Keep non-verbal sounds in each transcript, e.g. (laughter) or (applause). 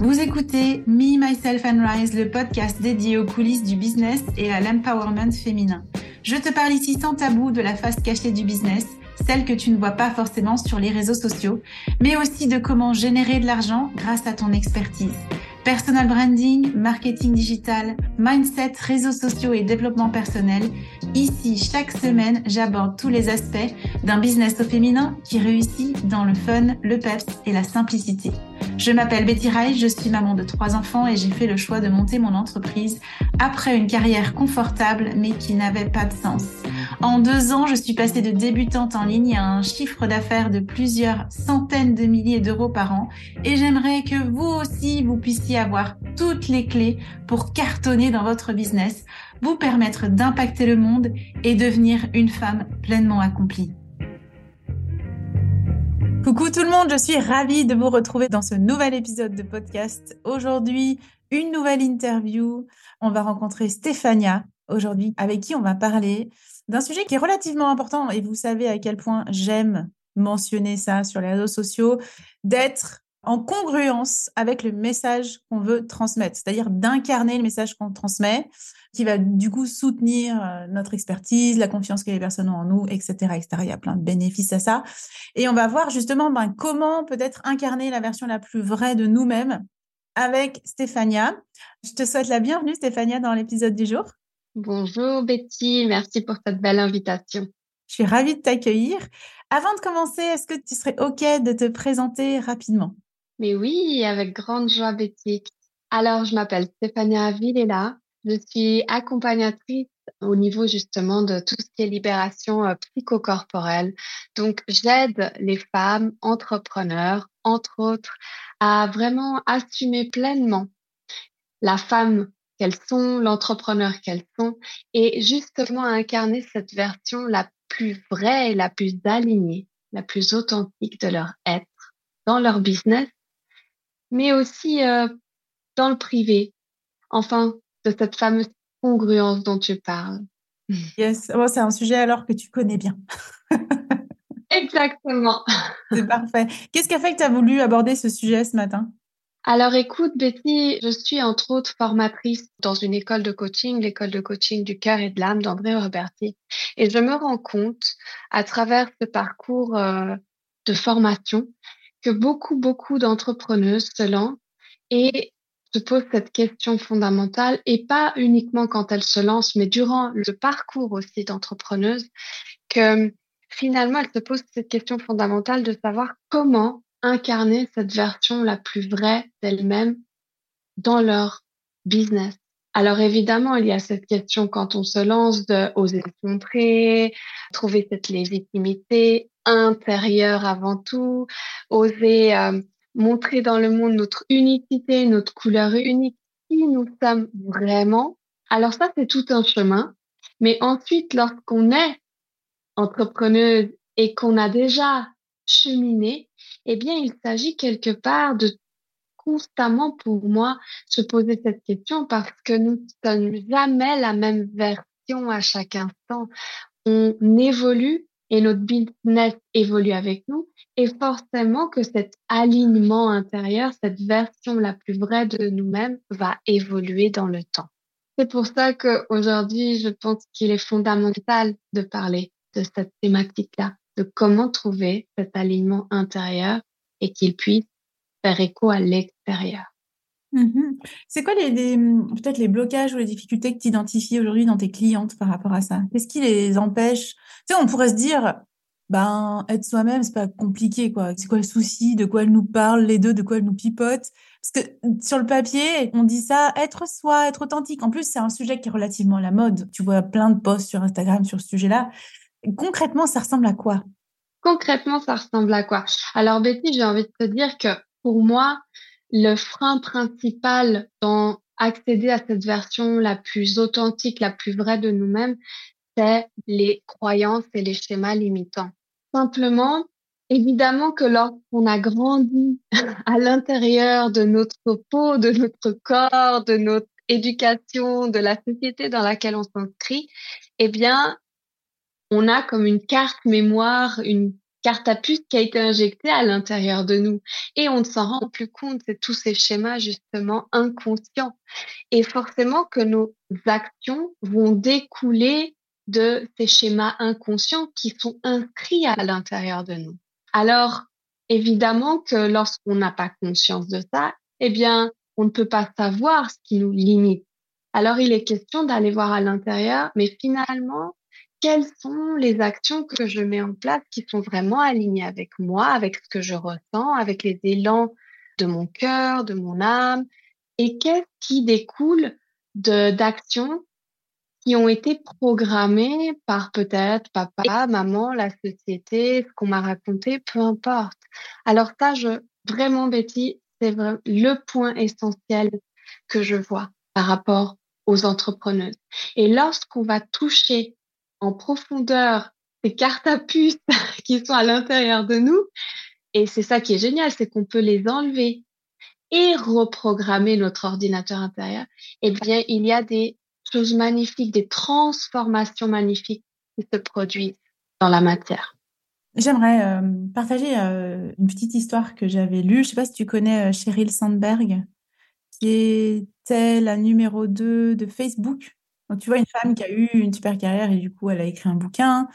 Vous écoutez Me, Myself and Rise, le podcast dédié aux coulisses du business et à l'empowerment féminin. Je te parle ici sans tabou de la face cachée du business, celle que tu ne vois pas forcément sur les réseaux sociaux, mais aussi de comment générer de l'argent grâce à ton expertise. Personal branding, marketing digital, mindset, réseaux sociaux et développement personnel. Ici, chaque semaine, j'aborde tous les aspects d'un business au féminin qui réussit dans le fun, le peps et la simplicité. Je m'appelle Betty Rai, je suis maman de trois enfants et j'ai fait le choix de monter mon entreprise après une carrière confortable mais qui n'avait pas de sens. En deux ans, je suis passée de débutante en ligne à un chiffre d'affaires de plusieurs centaines de milliers d'euros par an et j'aimerais que vous aussi, vous puissiez avoir toutes les clés pour cartonner dans votre business, vous permettre d'impacter le monde et devenir une femme pleinement accomplie. Coucou tout le monde, je suis ravie de vous retrouver dans ce nouvel épisode de podcast. Aujourd'hui, une nouvelle interview. On va rencontrer Stéphania aujourd'hui, avec qui on va parler d'un sujet qui est relativement important et vous savez à quel point j'aime mentionner ça sur les réseaux sociaux, d'être en congruence avec le message qu'on veut transmettre, c'est-à-dire d'incarner le message qu'on transmet, qui va du coup soutenir euh, notre expertise, la confiance que les personnes ont en nous, etc., etc. Il y a plein de bénéfices à ça. Et on va voir justement ben, comment peut-être incarner la version la plus vraie de nous-mêmes avec Stéphania. Je te souhaite la bienvenue, Stéphania, dans l'épisode du jour. Bonjour Betty, merci pour cette belle invitation. Je suis ravie de t'accueillir. Avant de commencer, est-ce que tu serais OK de te présenter rapidement? Mais oui, avec grande joie Betty. Alors, je m'appelle Stéphania Villela. Je suis accompagnatrice au niveau justement de tout ce qui est libération euh, psychocorporelle. Donc, j'aide les femmes entrepreneurs, entre autres, à vraiment assumer pleinement la femme qu'elles sont, l'entrepreneur qu'elles sont, et justement à incarner cette version la plus vraie et la plus alignée, la plus authentique de leur être dans leur business, mais aussi euh, dans le privé. Enfin, de cette fameuse congruence dont tu parles. Yes, oh, c'est un sujet alors que tu connais bien. (laughs) Exactement. (laughs) C'est parfait. Qu'est-ce qui a fait que tu as voulu aborder ce sujet ce matin? Alors écoute, Betty, je suis entre autres formatrice dans une école de coaching, l'école de coaching du cœur et de l'âme d'André Roberti. Et je me rends compte à travers ce parcours euh, de formation que beaucoup, beaucoup d'entrepreneuses se lancent et se posent cette question fondamentale et pas uniquement quand elles se lancent, mais durant le parcours aussi d'entrepreneuse, que finalement elles se posent cette question fondamentale de savoir comment incarner cette version la plus vraie d'elles-mêmes dans leur business. Alors évidemment, il y a cette question quand on se lance de oser se montrer, trouver cette légitimité intérieure avant tout, oser euh, montrer dans le monde notre unicité, notre couleur unique, qui nous sommes vraiment. Alors ça, c'est tout un chemin. Mais ensuite, lorsqu'on est entrepreneuse et qu'on a déjà cheminé, eh bien, il s'agit quelque part de constamment pour moi se poser cette question parce que nous ne sommes jamais la même version à chaque instant. On évolue et notre business évolue avec nous et forcément que cet alignement intérieur, cette version la plus vraie de nous-mêmes va évoluer dans le temps. C'est pour ça qu'aujourd'hui, je pense qu'il est fondamental de parler de cette thématique-là, de comment trouver cet alignement intérieur et qu'il puisse faire écho à l'extérieur. Mmh C'est quoi les, peut-être les blocages ou les difficultés que tu identifies aujourd'hui dans tes clientes par rapport à ça? Qu'est-ce qui les empêche? On pourrait se dire, ben, être soi-même, c'est pas compliqué, quoi. C'est quoi le souci? De quoi elle nous parle, les deux, de quoi elle nous pipote Parce que sur le papier, on dit ça, être soi, être authentique. En plus, c'est un sujet qui est relativement à la mode. Tu vois plein de posts sur Instagram sur ce sujet-là. Concrètement, ça ressemble à quoi? Concrètement, ça ressemble à quoi? Alors Betty, j'ai envie de te dire que pour moi, le frein principal dans accéder à cette version la plus authentique, la plus vraie de nous-mêmes, c'est les croyances et les schémas limitants. Simplement, évidemment que lorsqu'on a grandi (laughs) à l'intérieur de notre peau, de notre corps, de notre éducation, de la société dans laquelle on s'inscrit, eh bien, on a comme une carte mémoire, une carte puce qui a été injectée à l'intérieur de nous. Et on ne s'en rend plus compte, c'est tous ces schémas justement inconscients. Et forcément que nos actions vont découler de ces schémas inconscients qui sont inscrits à l'intérieur de nous. Alors, évidemment que lorsqu'on n'a pas conscience de ça, eh bien, on ne peut pas savoir ce qui nous limite. Alors, il est question d'aller voir à l'intérieur, mais finalement, quelles sont les actions que je mets en place qui sont vraiment alignées avec moi, avec ce que je ressens, avec les élans de mon cœur, de mon âme, et qu'est-ce qui découle d'actions qui ont été programmées par peut-être papa, maman, la société, ce qu'on m'a raconté, peu importe? Alors ça, je, vraiment Betty, c'est le point essentiel que je vois par rapport aux entrepreneuses. Et lorsqu'on va toucher en profondeur ces cartes à puce (laughs) qui sont à l'intérieur de nous. Et c'est ça qui est génial, c'est qu'on peut les enlever et reprogrammer notre ordinateur intérieur. Eh bien, il y a des choses magnifiques, des transformations magnifiques qui se produisent dans la matière. J'aimerais euh, partager euh, une petite histoire que j'avais lue. Je ne sais pas si tu connais euh, Sheryl Sandberg, qui était la numéro 2 de Facebook donc, tu vois, une femme qui a eu une super carrière et du coup, elle a écrit un bouquin.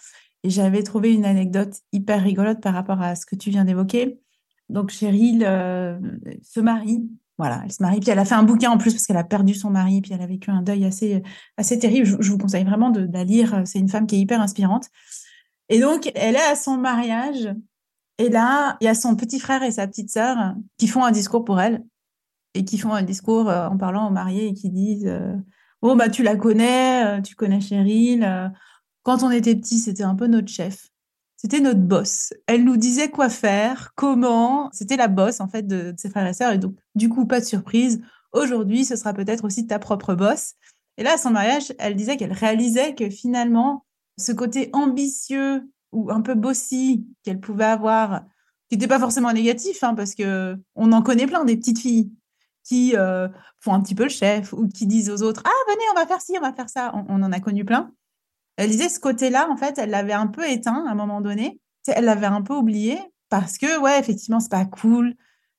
Et j'avais trouvé une anecdote hyper rigolote par rapport à ce que tu viens d'évoquer. Donc, Cheryl se marie. Voilà, elle se marie. Puis elle a fait un bouquin en plus parce qu'elle a perdu son mari. Puis elle a vécu un deuil assez, assez terrible. Je, vous conseille vraiment de, la lire. C'est une femme qui est hyper inspirante. Et donc, elle est à son mariage. Et là, il y a son petit frère et sa petite sœur qui font un discours pour elle. Et qui font un discours euh, en parlant aux mariés et qui disent. Euh, Bon, bah, tu la connais, euh, tu connais Cheryl. Euh, quand on était petit, c'était un peu notre chef. C'était notre boss. Elle nous disait quoi faire, comment. C'était la boss, en fait, de, ses frères et sœurs. Et donc, du coup, pas de surprise. Aujourd'hui, ce sera peut-être aussi ta propre boss. Et là, à son mariage, elle disait qu'elle réalisait que finalement, ce côté ambitieux ou un peu bossy qu'elle pouvait avoir, qui n'était pas forcément négatif, hein, parce que on en connaît plein des petites filles qui euh, font un petit peu le chef ou qui disent aux autres Ah, venez, on va faire ci, on va faire ça. On, en a connu plein. Elle disait ce côté-là, en fait, elle l'avait un peu éteint à un moment donné. Elle l'avait un peu oublié parce que, ouais, effectivement, c'est pas cool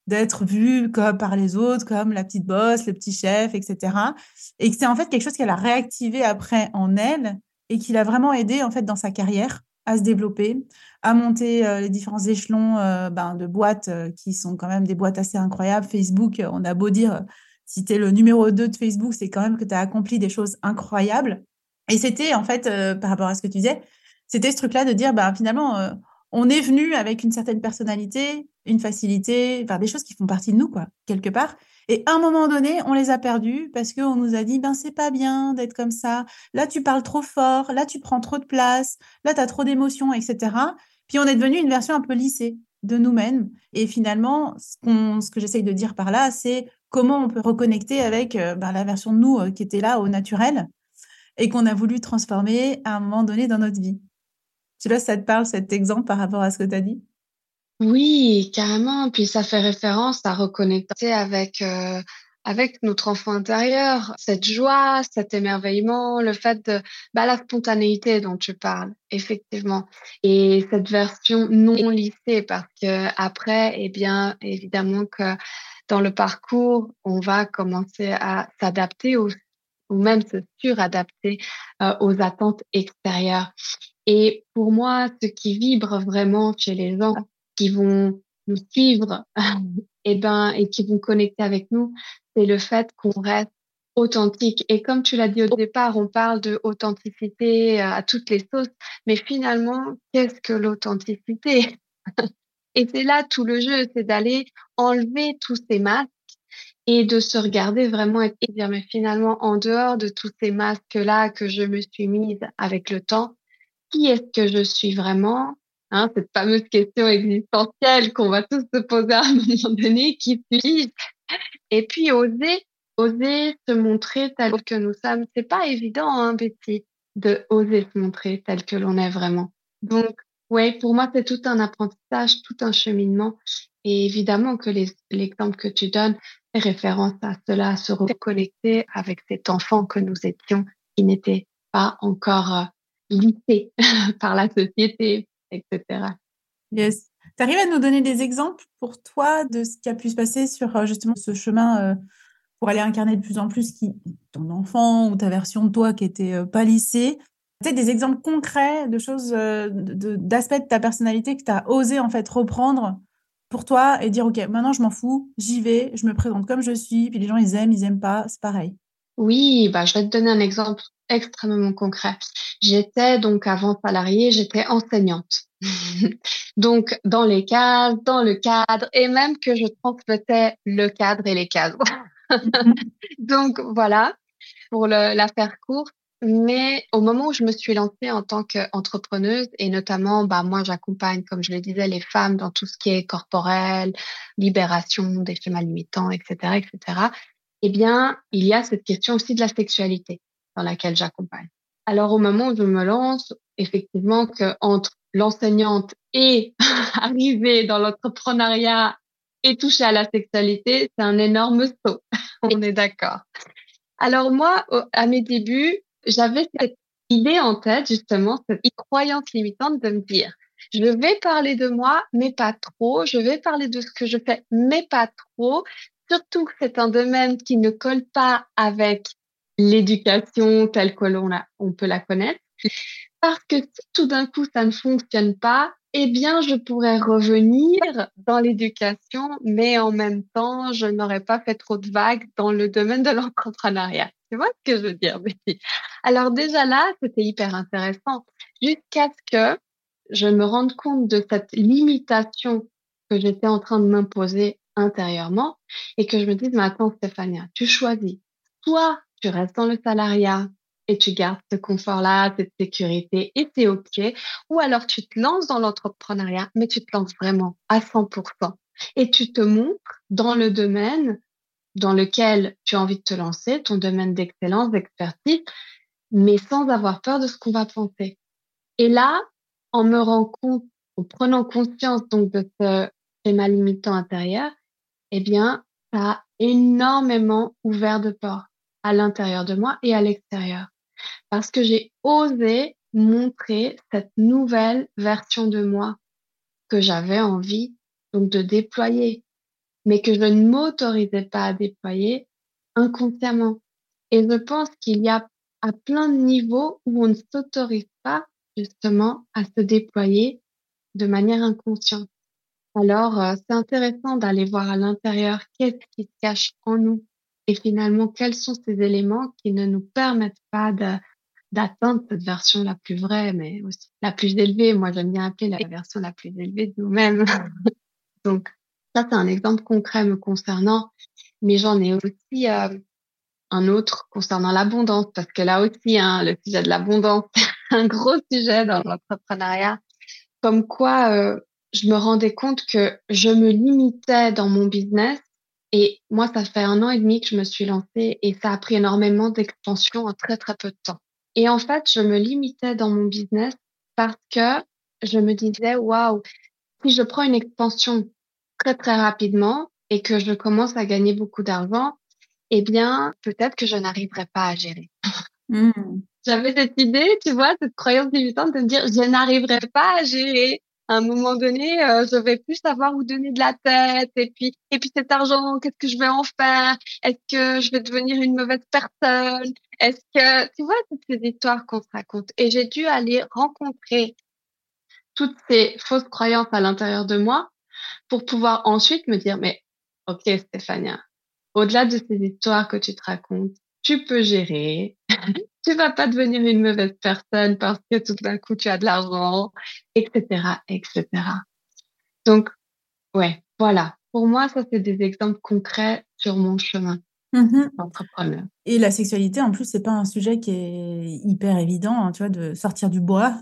d'être vue comme par les autres, comme la petite bosse, le petit chef, etc. Et que c'est en fait quelque chose qu'elle a réactivé après en elle et qui l'a vraiment aidé en fait dans sa carrière à se développer, à monter euh, les différents échelons euh, ben, de boîtes euh, qui sont quand même des boîtes assez incroyables. Facebook, on a beau dire, si tu es le numéro 2 de Facebook, c'est quand même que tu as accompli des choses incroyables. Et c'était en fait, par rapport à ce que tu disais, c'était ce truc-là de dire, ben, finalement, on est venu avec une certaine personnalité, une facilité, enfin, des choses qui font partie de nous, quoi, quelque part. Et à un moment donné, on les a perdus parce qu'on nous a dit, ben, c'est pas bien d'être comme ça. Là, tu parles trop fort. Là, tu prends trop de place. Là, tu as trop d'émotions, etc. Puis on est devenu une version un peu lissée de nous-mêmes. Et finalement, ce, que j'essaye de dire par là, c'est comment on peut reconnecter avec euh, ben, la version de nous euh, qui était là au naturel et qu'on a voulu transformer à un moment donné dans notre vie. Tu sais ça te parle, cet exemple par rapport à ce que tu as dit oui, carrément. Puis ça fait référence à reconnecter avec euh, avec notre enfant intérieur, cette joie, cet émerveillement, le fait de bah, la spontanéité dont tu parles, effectivement, et cette version non lissée parce que après, eh bien, évidemment que dans le parcours, on va commencer à s'adapter ou même se suradapter euh, aux attentes extérieures. Et pour moi, ce qui vibre vraiment chez les gens, qui vont nous suivre (laughs) et ben et qui vont connecter avec nous, c'est le fait qu'on reste authentique. Et comme tu l'as dit au départ, on parle de authenticité euh, à toutes les sauces, mais finalement, qu'est-ce que l'authenticité? (laughs) Et c'est là tout le jeu, c'est d'aller enlever tous ces masques et de se regarder vraiment et dire, mais finalement, en dehors de tous ces masques-là que je me suis mise avec le temps, qui est-ce que je suis vraiment? Hein, cette fameuse question existentielle qu'on va tous se poser à un moment donné, qui suis Et puis oser, oser se montrer tel que nous sommes. C'est pas évident, hein, Betty, de oser se montrer tel que l'on est vraiment. Donc, ouais, pour moi, c'est tout un apprentissage, tout un cheminement. Et évidemment que l'exemple que tu donnes fait référence à cela, à se reconnecter avec cet enfant que nous étions, qui n'était pas encore euh, lissé (laughs) par la société, etc. Yes. Tu arrives à nous donner des exemples pour toi de ce qui a pu se passer sur euh, justement ce chemin euh, pour aller incarner de plus en plus qui, ton enfant ou ta version de toi qui était euh, pas lissée Peut-être des exemples concrets de choses, d'aspects de, ta personnalité que tu as osé en fait reprendre pour toi et dire ok maintenant je m'en fous, j'y vais, je me présente comme je suis, puis les gens ils aiment, ils aiment pas, c'est pareil. Oui, bah je vais te donner un exemple extrêmement concret. J'étais donc avant salariée, j'étais enseignante. (laughs) donc dans les cases, dans le cadre, et même que je transmettais le cadre et les cadres. (laughs) donc voilà, pour le, la faire courte. Mais au moment où je me suis lancée en tant qu'entrepreneuse, et notamment, bah, moi, j'accompagne, comme je le disais, les femmes dans tout ce qui est corporel, libération des schémas limitants, etc., etc., eh bien, il y a cette question aussi de la sexualité dans laquelle j'accompagne. Alors, au moment où je me lance, effectivement, que entre l'enseignante et (laughs) arriver dans l'entrepreneuriat et toucher à la sexualité, c'est un énorme saut. (laughs) On est d'accord. Alors moi, à mes débuts, j'avais cette idée en tête, justement, cette croyance limitante de me dire, je vais parler de moi, mais pas trop. Je vais parler de ce que je fais, mais pas trop. Surtout que c'est un domaine qui ne colle pas avec l'éducation telle que l'on on peut la connaître. Parce que tout d'un coup ça ne fonctionne pas, eh bien, je pourrais revenir dans l'éducation, mais en même temps, je n'aurais pas fait trop de vagues dans le domaine de l'entrepreneuriat. Tu vois ce que je veux dire, Betty? Alors déjà là, c'était hyper intéressant, jusqu'à ce que je me rende compte de cette limitation que j'étais en train de m'imposer intérieurement et que je me dise, mais attends Stéphania, tu choisis. Soit tu restes dans le salariat et tu gardes ce confort-là, cette sécurité et c'est OK. Ou alors tu te lances dans l'entrepreneuriat, mais tu te lances vraiment à 100%. Et tu te montres dans le domaine dans lequel tu as envie de te lancer, ton domaine d'excellence, d'expertise, mais sans avoir peur de ce qu'on va penser. Et là, en me rend compte, en prenant conscience donc de ce schéma limitant intérieur, eh bien, ça a énormément ouvert de portes à l'intérieur de moi et à l'extérieur. Parce que j'ai osé montrer cette nouvelle version de moi que j'avais envie donc de déployer, mais que je ne m'autorisais pas à déployer inconsciemment. Et je pense qu'il y a à plein de niveaux où on ne s'autorise pas justement à se déployer de manière inconsciente. Alors, euh, c'est intéressant d'aller voir à l'intérieur qu'est-ce qui se cache en nous et finalement quels sont ces éléments qui ne nous permettent pas d'atteindre cette version la plus vraie, mais aussi la plus élevée. Moi, j'aime bien appeler la version la plus élevée de nous-mêmes. (laughs) Donc, ça, c'est un exemple concret me concernant, mais j'en ai aussi euh, un autre concernant l'abondance, parce que là aussi, hein, le sujet de l'abondance, (laughs) c'est un gros sujet dans l'entrepreneuriat. Comme quoi, euh, je me rendais compte que je me limitais dans mon business. Et moi, ça fait un an et demi que je me suis lancée et ça a pris énormément d'expansion en très, très peu de temps. Et en fait, je me limitais dans mon business parce que je me disais, waouh, si je prends une expansion très, très rapidement et que je commence à gagner beaucoup d'argent, eh bien, peut-être que je n'arriverai pas à gérer. Mmh. J'avais cette idée, tu vois, cette croyance limitante de me dire, je n'arriverai pas à gérer à un moment donné, euh, je vais plus savoir où donner de la tête. Et puis, et puis cet argent, qu'est-ce que je vais en faire? Est-ce que je vais devenir une mauvaise personne? Est-ce que, tu vois, toutes ces histoires qu'on se raconte. Et j'ai dû aller rencontrer toutes ces fausses croyances à l'intérieur de moi pour pouvoir ensuite me dire, mais ok, Stéphania, au-delà de ces histoires que tu te racontes, tu peux gérer, tu vas pas devenir une mauvaise personne parce que tout d'un coup tu as de l'argent, etc., etc. Donc, ouais, voilà. Pour moi, ça c'est des exemples concrets sur mon chemin mmh d'entrepreneur. Et la sexualité, en plus, c'est pas un sujet qui est hyper évident, hein, tu vois, de sortir du bois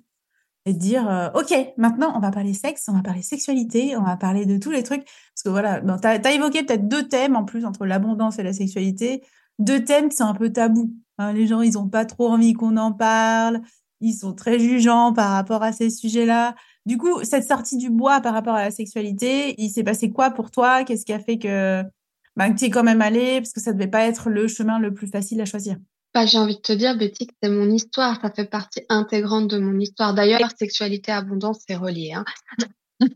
et de dire euh, ok maintenant on va parler sexe on va parler sexualité on va parler de tous les trucs parce que voilà tu as, évoqué peut-être deux thèmes en plus entre l'abondance et la sexualité deux thèmes qui sont un peu tabous Hein, les gens, ils n'ont pas trop envie qu'on en parle. Ils sont très jugeants par rapport à ces sujets-là. Du coup, cette sortie du bois par rapport à la sexualité, il s'est passé quoi pour toi? Qu'est-ce qui a fait que, ben, tu es quand même allé Parce que ça ne devait pas être le chemin le plus facile à choisir. Bah, j'ai envie de te dire, Betty, que c'est mon histoire. Ça fait partie intégrante de mon histoire. D'ailleurs, sexualité, abondance, c'est relié. Hein. (laughs)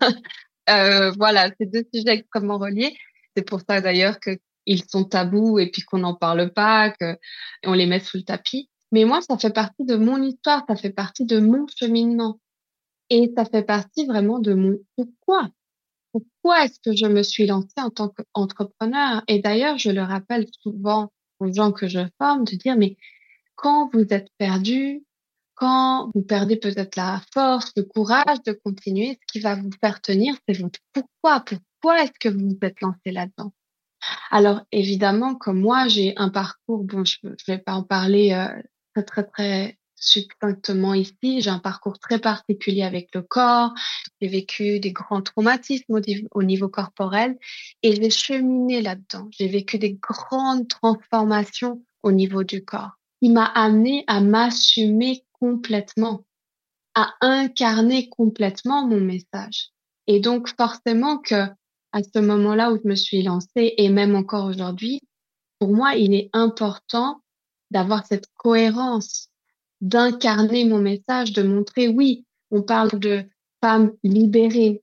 euh, voilà, c'est deux sujets extrêmement reliés. C'est pour ça d'ailleurs qu'ils sont tabous et puis qu'on n'en parle pas, qu'on les met sous le tapis. Mais moi, ça fait partie de mon histoire, ça fait partie de mon cheminement. Et ça fait partie vraiment de mon pourquoi. Pourquoi est-ce que je me suis lancée en tant qu'entrepreneur? Et d'ailleurs, je le rappelle souvent aux gens que je forme de dire, mais quand vous êtes perdu, quand vous perdez peut-être la force, le courage de continuer, ce qui va vous faire tenir, c'est votre pourquoi. Pourquoi est-ce que vous vous êtes lancé là-dedans? Alors évidemment, comme moi, j'ai un parcours, bon, je ne vais pas en parler euh, très très très succinctement ici. J'ai un parcours très particulier avec le corps. J'ai vécu des grands traumatismes au, niveau corporel et j'ai cheminé là-dedans. J'ai vécu des grandes transformations au niveau du corps qui m'a amené à m'assumer complètement, à incarner complètement mon message. Et donc forcément que à ce moment-là où je me suis lancée et même encore aujourd'hui, pour moi, il est important d'avoir cette cohérence d'incarner mon message, de montrer, oui, on parle de femme libérée,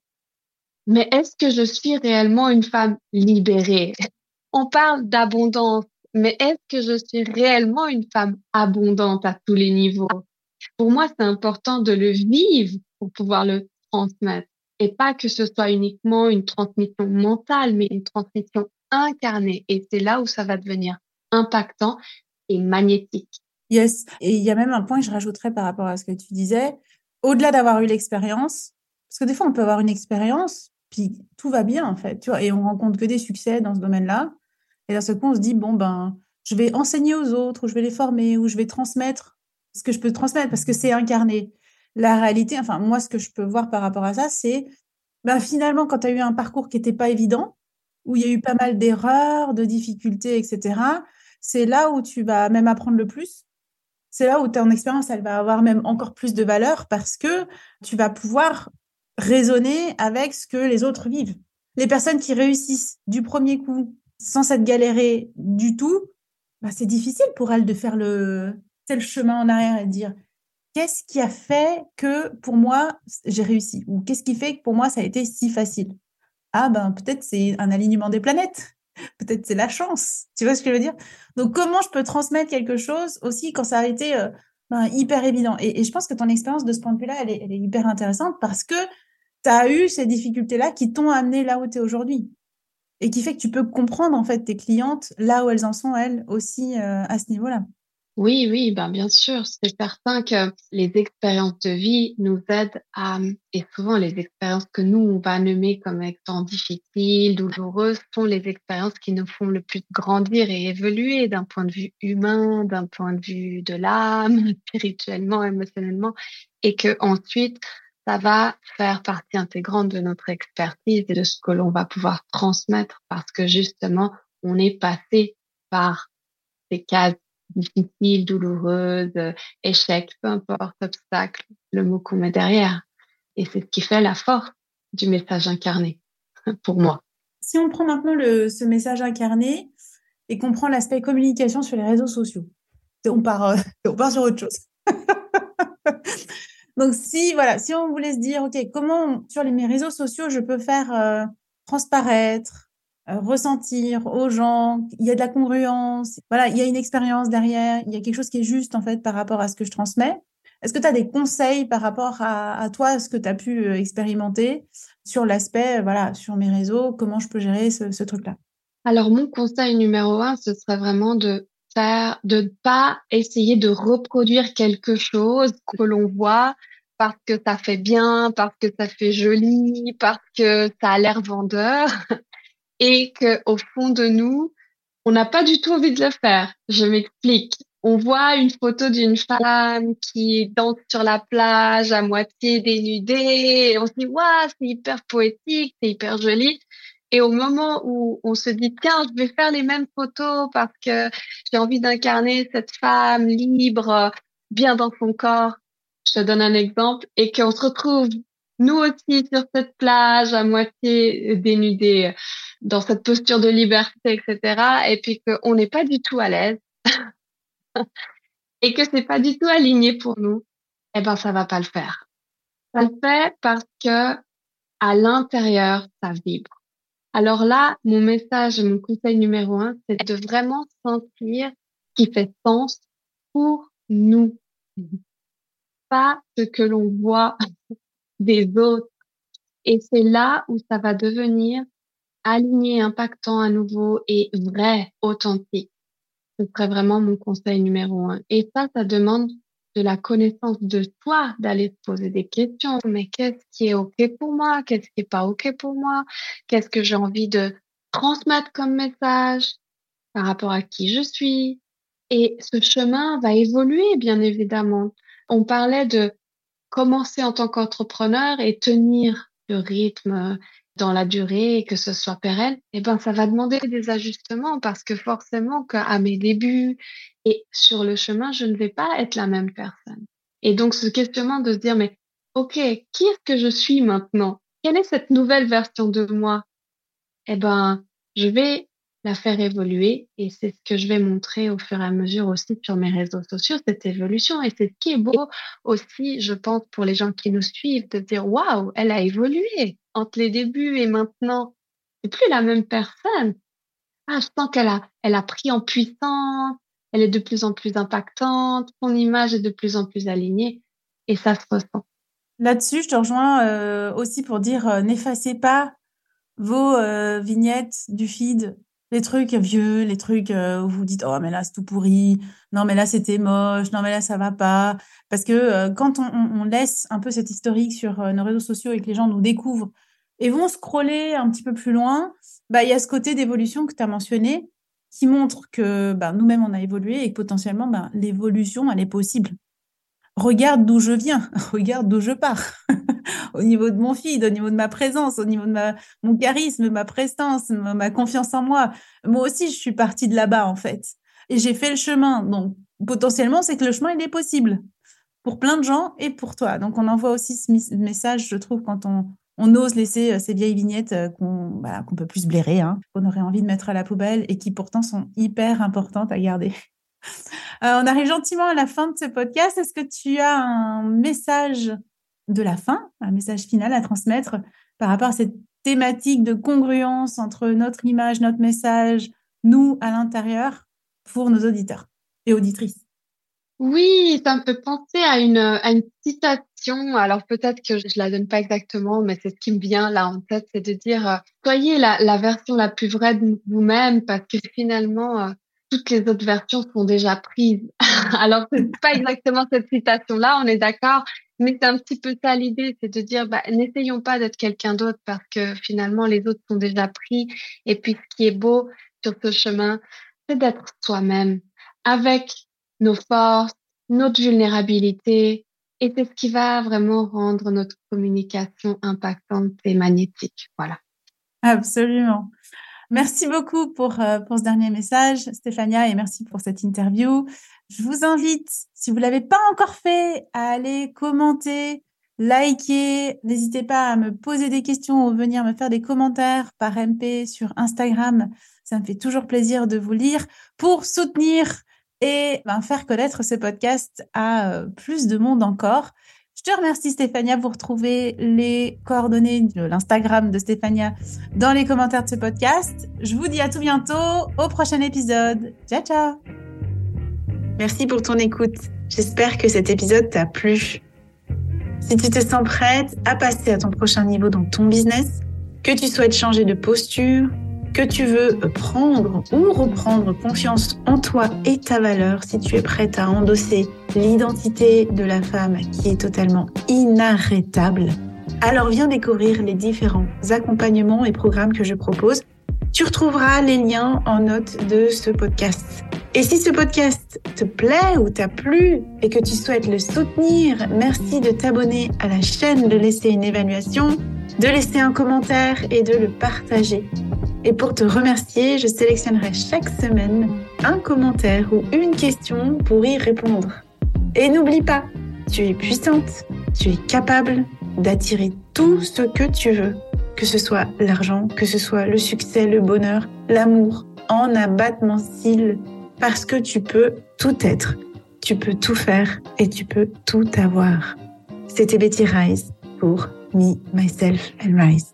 mais est-ce que je suis réellement une femme libérée? (laughs) On parle d'abondance, mais est-ce que je suis réellement une femme abondante à tous les niveaux? Pour moi, c'est important de le vivre pour pouvoir le transmettre pas que ce soit uniquement une transmission mentale, mais une transmission incarnée. Et c'est là où ça va devenir impactant et magnétique. Yes. Et il y a même un point que je rajouterais par rapport à ce que tu disais. Au-delà d'avoir eu l'expérience, parce que des fois, on peut avoir une expérience, puis tout va bien, en fait, tu vois, et on rencontre que des succès dans ce domaine-là. Et d'un seul coup, on se dit, bon, ben, je vais enseigner aux autres, ou je vais les former, ou je vais transmettre ce que je peux transmettre, parce que c'est incarné. La réalité, enfin, moi, ce que je peux voir par rapport à ça, c'est, ben, finalement, quand tu as eu un parcours qui n'était pas évident, où il y a eu pas mal d'erreurs, de difficultés, etc., c'est là où tu vas même apprendre le plus c'est là où ton expérience, elle va avoir même encore plus de valeur parce que tu vas pouvoir raisonner avec ce que les autres vivent. Les personnes qui réussissent du premier coup sans s'être galérées du tout, bah, c'est difficile pour elles de faire le, le chemin en arrière et de dire qu'est-ce qui a fait que pour moi j'ai réussi? Ou qu'est-ce qui fait que pour moi ça a été si facile? Ah ben peut-être c'est un alignement des planètes. (laughs) Peut-être c'est la chance. Tu vois ce que je veux dire? Donc, comment je peux transmettre quelque chose aussi quand ça a été euh, ben, hyper évident? Et, je pense que ton expérience de ce point de vue-là, elle est, hyper intéressante parce que tu as eu ces difficultés-là qui t'ont amené là où tu es aujourd'hui et qui fait que tu peux comprendre en fait tes clientes là où elles en sont, elles aussi, euh, à ce niveau-là. Oui, oui, ben bien sûr, c'est certain que les expériences de vie nous aident à, et souvent les expériences que nous, on va nommer comme étant difficiles, douloureuses, sont les expériences qui nous font le plus grandir et évoluer d'un point de vue humain, d'un point de vue de l'âme, (laughs) spirituellement, émotionnellement, et que ensuite, ça va faire partie intégrante de notre expertise et de ce que l'on va pouvoir transmettre parce que justement, on est passé par ces cases difficile, douloureuse, échec, peu importe, obstacle, le mot qu'on met derrière. Et c'est ce qui fait la force du message incarné, (laughs) pour moi. Si on prend maintenant ce message incarné et qu'on prend l'aspect communication sur les réseaux sociaux, on part, euh, (laughs) on part sur autre chose. (laughs) Donc si voilà, si on voulait se dire, ok, comment sur les, mes réseaux sociaux je peux faire euh, transparaître euh, ressentir aux gens, il y a de la congruence, voilà, il y a une expérience derrière, il y a quelque chose qui est juste en fait par rapport à ce que je transmets. Est-ce que tu as des conseils par rapport à, toi, ce que tu as pu euh, expérimenter sur l'aspect, euh, voilà, sur mes réseaux, comment je peux gérer ce, truc-là? Alors, mon conseil numéro un, ce serait vraiment de faire, de ne pas essayer de reproduire quelque chose que l'on voit parce que ça fait bien, parce que ça fait joli, parce que ça a l'air vendeur et qu'au fond de nous, on n'a pas du tout envie de le faire. Je m'explique. On voit une photo d'une femme qui danse sur la plage à moitié dénudée et on se dit, waouh, c'est hyper poétique, c'est hyper joli. Et au moment où on se dit, tiens, je vais faire les mêmes photos parce que j'ai envie d'incarner cette femme libre, bien dans son corps, je te donne un exemple, et qu'on se retrouve nous aussi sur cette plage à moitié dénudée, dans cette posture de liberté, etc. Et puis qu'on n'est pas du tout à l'aise (laughs) et que c'est pas du tout aligné pour nous, eh ben ça va pas le faire. Ça le fait parce que à l'intérieur, ça vibre. Alors là, mon message, mon conseil numéro un, c'est de vraiment sentir ce qui fait sens pour nous. Pas ce que l'on voit des autres. Et c'est là où ça va devenir aligné, impactant à nouveau et vrai, authentique. Ce serait vraiment mon conseil numéro un. Et ça, ça demande de la connaissance de toi, d'aller te poser des questions. Mais qu'est-ce qui est OK pour moi? Qu'est-ce qui est pas OK pour moi? Qu'est-ce que j'ai envie de transmettre comme message par rapport à qui je suis? Et ce chemin va évoluer, bien évidemment. On parlait de commencer en tant qu'entrepreneur et tenir le rythme dans la durée que ce soit pérenne, eh ben, ça va demander des ajustements parce que forcément qu'à mes débuts et sur le chemin, je ne vais pas être la même personne. Et donc, ce questionnement de se dire, mais OK, qui est-ce que je suis maintenant? Quelle est cette nouvelle version de moi? Eh ben, je vais la faire évoluer et c'est ce que je vais montrer au fur et à mesure aussi sur mes réseaux sociaux, cette évolution. Et c'est ce qui est beau aussi, je pense, pour les gens qui nous suivent, de dire, waouh, elle a évolué entre les débuts et maintenant. C'est plus la même personne. Ah, je sens qu'elle a, pris en puissance, elle est de plus en plus impactante, son image est de plus en plus alignée et ça se ressent. Là-dessus, je te rejoins euh, aussi pour dire euh, n'effacez pas vos euh, vignettes du feed les trucs vieux, les trucs euh, où vous dites oh mais là c'est tout pourri, non mais là c'était moche, non mais là ça va pas, parce que euh, quand on, laisse un peu cet historique sur euh, nos réseaux sociaux et que les gens nous découvrent et vont scroller un petit peu plus loin, bah il y a ce côté d'évolution que tu as mentionné qui montre que bah, nous-mêmes on a évolué et que potentiellement bah, l'évolution elle est possible regarde d'où je viens, (laughs) regarde d'où je pars, (laughs) au niveau de mon feed, au niveau de ma présence, au niveau de ma, mon charisme, ma prestance, ma, confiance en moi. Moi aussi, je suis partie de là-bas, en fait. Et j'ai fait le chemin. Donc, potentiellement, c'est que le chemin, il est possible pour plein de gens et pour toi. Donc, on envoie aussi ce message, je trouve, quand on, ose laisser euh, ces vieilles vignettes euh, qu'on bah, qu'on peut plus blairer, hein, qu'on aurait envie de mettre à la poubelle et qui pourtant sont hyper importantes à garder. Euh, on arrive gentiment à la fin de ce podcast. Est-ce que tu as un message de la fin, un message final à transmettre par rapport à cette thématique de congruence entre notre image, notre message, nous à l'intérieur pour nos auditeurs et auditrices? Oui, ça me fait penser à une, citation. Alors peut-être que je la donne pas exactement, mais c'est ce qui me vient là en tête, c'est de dire euh, soyez la, la, version la plus vraie de vous-même parce que finalement euh, toutes les autres versions sont déjà prises. (laughs) Alors, c'est pas exactement cette citation-là, on est d'accord, mais c'est un petit peu ça l'idée, c'est de dire, bah, n'essayons pas d'être quelqu'un d'autre parce que finalement, les autres sont déjà pris. Et puis, ce qui est beau sur ce chemin, c'est d'être soi-même avec nos forces, notre vulnérabilité. Et c'est ce qui va vraiment rendre notre communication impactante et magnétique. Voilà. Absolument. Merci beaucoup pour, euh, pour ce dernier message, Stéphania, et merci pour cette interview. Je vous invite, si vous ne l'avez pas encore fait, à aller commenter, liker. N'hésitez pas à me poser des questions ou venir me faire des commentaires par MP sur Instagram. Ça me fait toujours plaisir de vous lire pour soutenir et ben, faire connaître ce podcast à euh, plus de monde encore. Je te remercie Stéphania. Vous retrouvez les coordonnées de l'Instagram de Stéphania dans les commentaires de ce podcast. Je vous dis à tout bientôt au prochain épisode. Ciao ciao Merci pour ton écoute. J'espère que cet épisode t'a plu. Si tu te sens prête à passer à ton prochain niveau dans ton business, que tu souhaites changer de posture, que tu veux prendre ou reprendre confiance en toi et ta valeur, si tu es prête à endosser l'identité de la femme qui est totalement inarrêtable, alors viens découvrir les différents accompagnements et programmes que je propose. Tu retrouveras les liens en note de ce podcast. Et si ce podcast te plaît ou t'a plu et que tu souhaites le soutenir, merci de t'abonner à la chaîne, de laisser une évaluation, de laisser un commentaire et de le partager. Et pour te remercier, je sélectionnerai chaque semaine un commentaire ou une question pour y répondre. Et n'oublie pas, tu es puissante, tu es capable d'attirer tout ce que tu veux, que ce soit l'argent, que ce soit le succès, le bonheur, l'amour, en abattement cils, parce que tu peux tout être, tu peux tout faire et tu peux tout avoir. C'était Betty Rice pour Me, Myself and Rise.